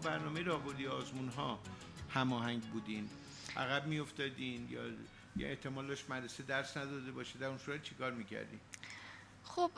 برنامه راهبردی آزمون ها هماهنگ بودین عقب میافتادین یا یا احتمالش مدرسه درس نداده باشه در اون صورت چیکار می‌کردین خب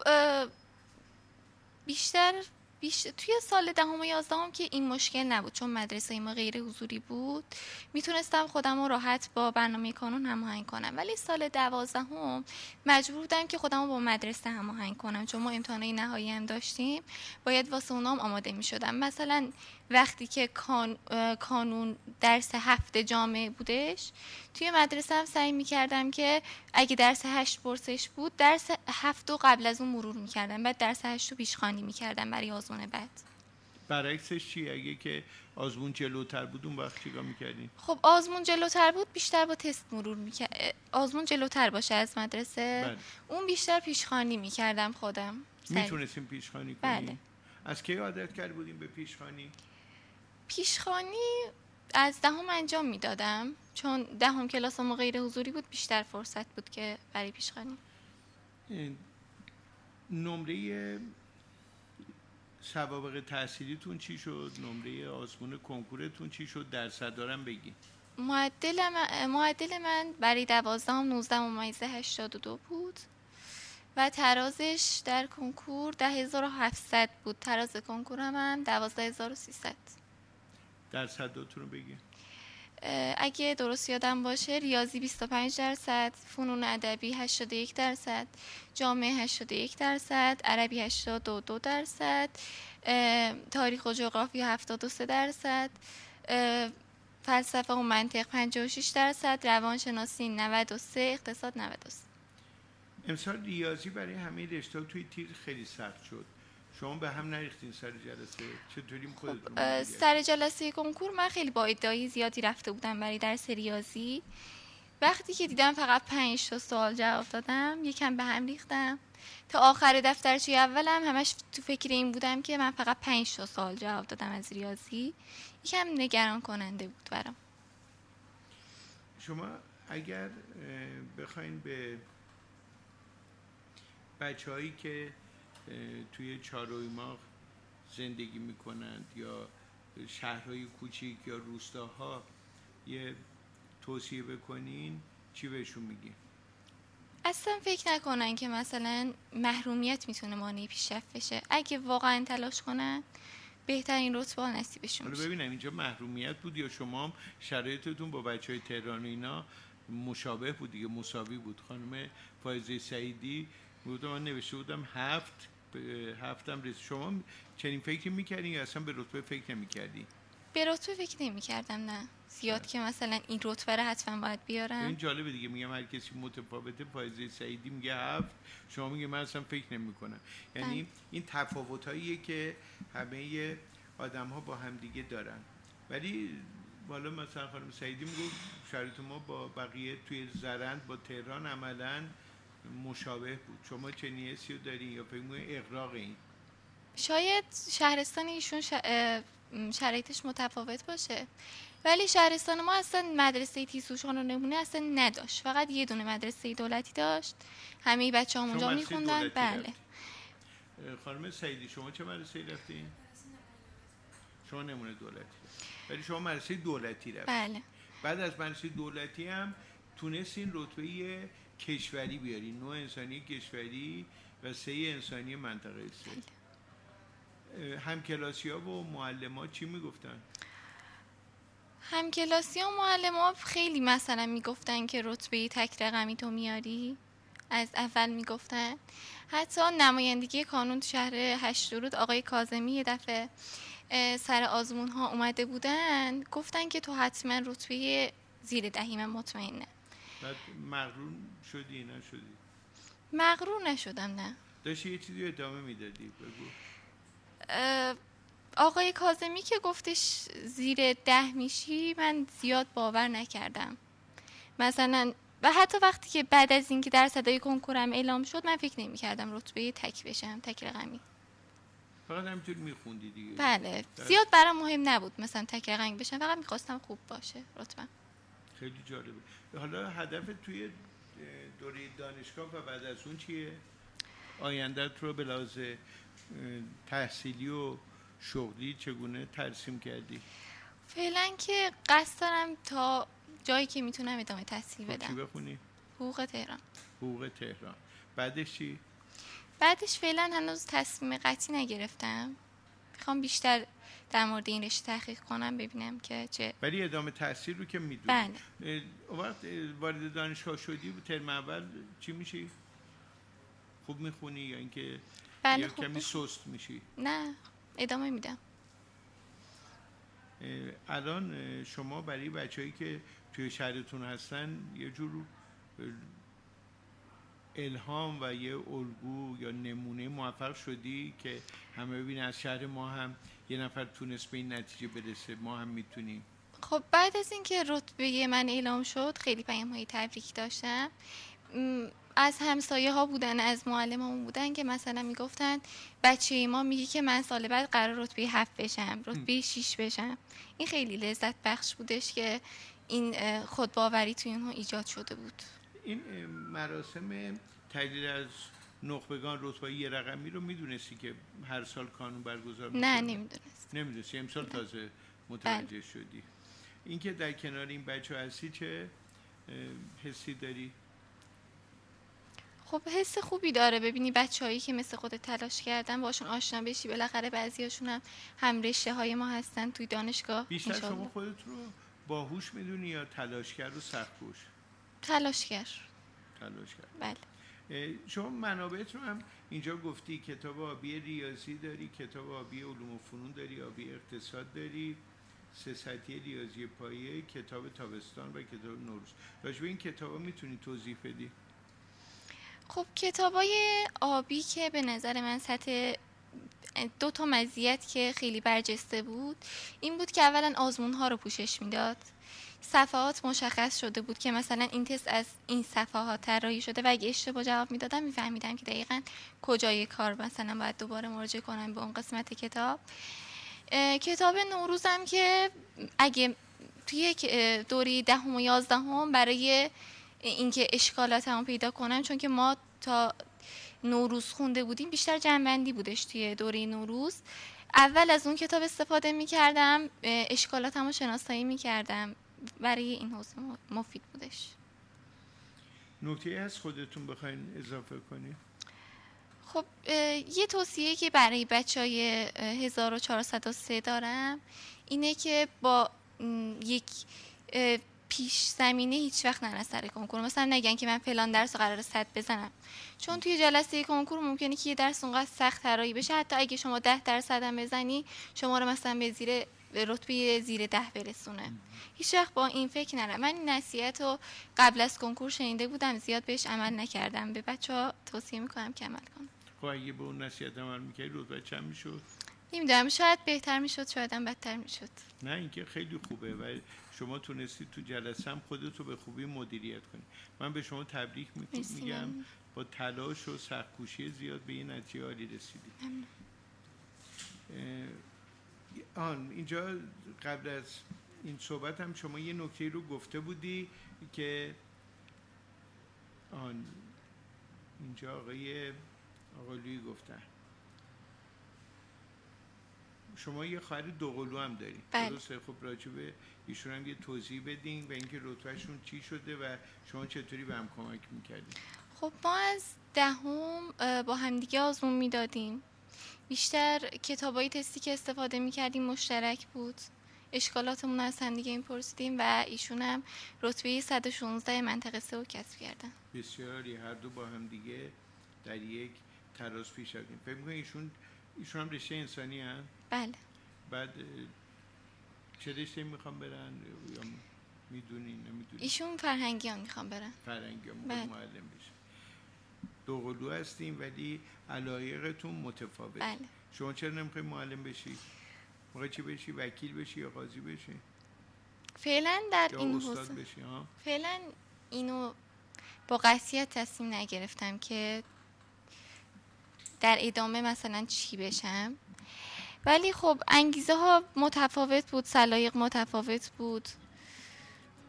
بیشتر بیش... توی سال دهم و یازدهم که این مشکل نبود چون مدرسه ما غیر حضوری بود. می‌تونستم خودم رو راحت با برنامه کانون هماهنگ کنم. ولی سال دوازدهم مجبور بودم که خودم رو با مدرسه هماهنگ کنم چون ما امتحانای نهایی هم داشتیم. باید واسه اونام آماده می‌شدم. مثلا وقتی که کان... کانون درس هفته جامعه بودش توی مدرسه هم سعی می‌کردم که اگه درس هشت پرسش بود درس هفت قبل از اون مرور می‌کردم. بعد درس هشت رو پیشخانی می‌کردم برای بعد. برعکسش چی اگه که آزمون جلوتر بود اون وقت چیکار می‌کردین؟ خب آزمون جلوتر بود بیشتر با تست مرور می‌کرد آزمون جلوتر باشه از مدرسه. بله. اون بیشتر پیشخانی می‌کردم خودم. می‌تونستیم پیشخانی کنیم؟ بله. از کی عادت کرد بودیم به پیشخانی پیشخانی از دهم انجام می‌دادم چون دهم کلاس ما غیر حضوری بود بیشتر فرصت بود که برای پیشخانی نمره سوابق تحصیلیتون چی شد؟ نمره آزمون کنکورتون چی شد؟ درصد دارم بگی معدل من, معدل من برای دوازدهم 19 ممیزه 82 بود و ترازش در کنکور 10700 بود. تراز کنکورم هم 12300 درصداتون رو بگی اگه درست یادم باشه ریاضی 25 درصد فنون ادبی 81 درصد جامعه 81 درصد عربی 82 درصد تاریخ و جغرافی 73 درصد فلسفه و منطق 56 درصد روانشناسی 93 اقتصاد 93 امسال ریاضی برای همه رشته توی تیر خیلی سخت شد. شما به هم نریختین سر جلسه. چطوری خب سر جلسه کنکور من خیلی با ادعای زیادی رفته بودم برای درس ریاضی. وقتی که دیدم فقط پنج تا سوال جواب دادم یکم به هم ریختم. تا آخر دفترچه اولم همش تو فکر این بودم که من فقط پنج تا سوال جواب دادم از ریاضی. یکم نگران کننده بود برام. شما اگر بخواین به بچه هایی که توی چارویماغ زندگی می‌کنند یا شهرهای کوچیک یا روستاها یه توصیه بکنین چی بهشون میگی؟ اصلا فکر نکنن که مثلا محرومیت می‌تونه مانعی پیشرفت بشه. اگه واقعا تلاش کنن بهترین رتبه نصیبشون حالا ببینم اینجا محرومیت بود یا شما هم شرایطتون با بچه های تهران اینا مشابه بود دیگه مساوی بود؟ خانم فایزه سعیدی بود من نوشته بودم هفت هفتم رسید شما چنین فکر می‌کردین یا اصلا به رتبه فکر نمی‌کردین به رتبه فکر نمی‌کردم نه. زیاد که مثلا این رتبه رو حتما باید بیارم. این جالبه دیگه میگم هر کسی متفاوته فایزه سعیدی میگه هفت شما میگه من اصلا فکر نمی‌کنم. یعنی بله. این تفاوت که همه آدم ها با هم دیگه دارن. ولی بالا مثلا خانم سعیدی میگه شرایط ما با بقیه توی زرند با تهران عملا مشابه بود. شما نیستی رو دارین یا فکر اقراق این؟ شاید شهرستان ایشون شرایطش متفاوت باشه. ولی شهرستان ما اصلا مدرسه تیسوشان و نمونه اصلا نداشت. فقط یه دونه مدرسه دولتی داشت. همه بچه هم اونجا میخوندن. بله. خانم سعیدی شما چه مدرسه رفتین؟ شما نمونه دولتی. ولی شما مدرسه دولتی رفتین. بله. بعد از مدرسه دولتی هم تونستین رتبه کشوری بیارین نوع انسانی کشوری و سه انسانی منطقه سه. همکلاسی ها و معلم ها چی می‌گفتن؟ همکلاسی ها معلم ها خیلی مثلا می‌گفتن که رتبه تک رقمی تو میاری. از اول می‌گفتن. حتی نمایندگی کانون شهر هشت رود آقای کازمی یه دفعه سر آزمون ها اومده بودن گفتن که تو حتما رتبه زیر دهی من مطمئنه. بعد مغرور شدی نشدی؟ مغرور نشدم نه. داشتی یه چیزی ادامه می‌دادی بگو. آقای کازمی که گفتش زیر ده میشی من زیاد باور نکردم. مثلا و حتی وقتی که بعد از اینکه در صدای کنکورم اعلام شد من فکر نمی کردم رتبه تک بشم تک رقمی. فقط همینطور میخوندی دیگه. بله زیاد برام مهم نبود مثلا تک رقمی بشم فقط می‌خواستم خوب باشه رتبه خیلی جالبه حالا هدف توی دوره دانشگاه و بعد از اون چیه؟ آیندت رو به لحاظ تحصیلی و شغلی چگونه ترسیم کردی؟ فعلا که قصد دارم تا جایی که می‌تونم ادامه تحصیل خب چی بدم بخونی؟ حقوق تهران حقوق تهران بعدش چی؟ بعدش فعلا هنوز تصمیم قطعی نگرفتم می‌خوام بیشتر در مورد این رشته تحقیق کنم ببینم که چه ولی ادامه تحصیل رو که می‌دونی بله وقت وارد دانشگاه شدی ترم اول چی میشی؟ خوب می‌خونی یا اینکه بله یا خوب کمی. سست میشی؟ نه ادامه میدم الان شما برای بچههایی که توی شهرتون هستن یه جور الهام و یه الگو یا نمونه موفق شدی که همه ببینن از شهر ما هم یه نفر تونست به این نتیجه برسه ما هم می‌تونیم. خب بعد از اینکه رتبه من اعلام شد خیلی پیام های تبریک داشتم. از همسایه ها بودن از معلم بودن که مثلا می‌گفتن بچه ما میگه که من سال بعد قرار رتبه هفت بشم رتبه شیش بشم. این خیلی لذت بخش بودش که این خودباوری توی اونها ایجاد شده بود. این مراسم تجدید از نخبگان رتبه یه رقمی رو می‌دونستی که هر سال کانون برگزار نه می‌کنه؟ نمی‌دونست نمی‌دونستی. امسال تازه متوجه شدی. اینکه در کنار این بچه هستی چه حسی داری؟ خب حس خوبی داره. ببینی بچههایی که مثل خودت تلاش کردن باشون آشنا بشی. بالاخره بعضیاشون هم هم رشته های ما هستن توی دانشگاه بیشتر. شما خودت رو باهوش می‌دونی یا تلاشگر و سختکوش؟ تلاشگر تلاشگر بله. شما منابعت رو هم اینجا گفتی کتاب آبی ریاضی داری کتاب آبی علوم و فنون داری آبی اقتصاد داری سه سطحی ریاضی پایه کتاب تابستان و کتاب نوروز. راجع به این کتابا می‌تونی توضیح بدی؟ خب کتابای آبی که به نظر من سطح دو تا مزیت که خیلی برجسته بود این بود که اولا آزمون ها رو پوشش می‌داد. صفحات مشخص شده بود که مثلا این تست از این صفحات طراحی شده و اگه اشتباه جواب می‌دادم میفهمیدم که دقیقا کجای کار مثلا باید دوباره مراجعه کنم به اون قسمت کتاب. کتاب نوروزم که اگه توی یک اه، دوره دهم و یازدهم برای اینکه اشکالاتمو پیدا کنم چون که ما تا نوروز خونده بودیم بیشتر جنبندی بودش توی دوره نوروز. اول از اون کتاب استفاده می کردم اشکالاتم رو شناسایی می کردم برای این حوزه مفید بودش. نکته از خودتون بخواین اضافه کنی؟ خب یه توصیه که برای بچه های 1403 دارم اینه که با یک پیش زمینه هیچ وقت نرن سر کنکور. مثلا نگن که من فلان درس قرار صد بزنم. چون توی جلسه کنکور ممکنه که یه درس اونقدر سخت طراحی بشه. حتی اگه شما ده درصد هم بزنی شما رو مثلا به زیر به رتبه زیر ده برسونه. هیچ وقت با این فکر نرم. من این نصیحت رو قبل از کنکور شنیده بودم زیاد بهش عمل نکردم. به بچه ها توصیه می‌کنم که عمل کنم خب اگه به اون نصیحت عمل می‌کردی رتبه چند می‌شد؟ نمی‌دونم شاید بهتر می‌شد شاید هم بدتر می‌شد. نه اینکه خیلی خوبه و شما تونستی تو جلسه هم خودت رو به خوبی مدیریت کنی. من به شما تبریک میگم. با تلاش و سختکوشی زیاد به این نتیجه عالی رسیدی ممنون. اه، آن اینجا قبل از این صحبت هم شما یه نکته رو گفته بودی که آن اینجا آقای آقای گفتن. شما یه خواهر دوقلو هم داری. بله. درسته؟ خب راجع به ایشون هم یه توضیح بدین و اینکه رتبهشون چی شده و شما چطوری به هم کمک می‌کردین؟ خب ما از دهم با همدیگه آزمون می‌دادیم. بیشتر کتابای تستی که استفاده می‌کردیم مشترک بود. اشکالاتمون از همدیگه این پرسیدیم و ایشون هم رتبه 116 منطقه سه رو کسب کردن. بسیاری هر دو با هم دیگه در یک تراز پیش رفتیم. فکر می‌کنی ایشون ایشون هم رشته انسانی هست بله. بعد چه رشته می‌خوام برن؟ یا می‌دونی نمی‌دونی؟ ایشون فرهنگیان می‌خوام برن. فرنگی هم بله. معلم بشه. دوقلو هستیم ولی علایقتون متفاوت. بله. شما چرا نمی‌خوای معلم بشی؟ موقع چی بشی؟ وکیل بشی یا قاضی بشی؟ فعلا در این حوزه. فعلا اینو با قطعیت تصمیم نگرفتم که در ادامه مثلا چی بشم. ولی خب انگیزه ها متفاوت بود سلایق متفاوت بود.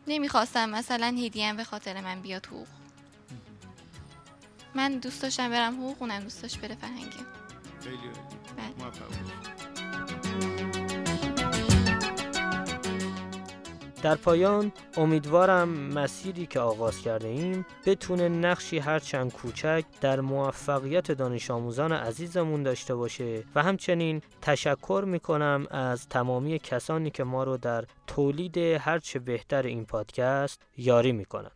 نمی‌خواستم مثلا هدیه به خاطر من بیاد حقوق. من دوست داشتم برم حقوق اونم دوست داشت بره فرهنگی. خیلی بله. در پایان امیدوارم مسیری که آغاز کرده ایم بتونه نقشی هرچند کوچک در موفقیت دانش آموزان عزیزمون داشته باشه. و همچنین تشکر می‌کنم از تمامی کسانی که ما رو در تولید هرچه بهتر این پادکست یاری می‌کنن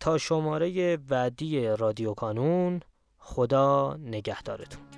تا شماره بعدی رادیو کانون خدا نگهدارتون.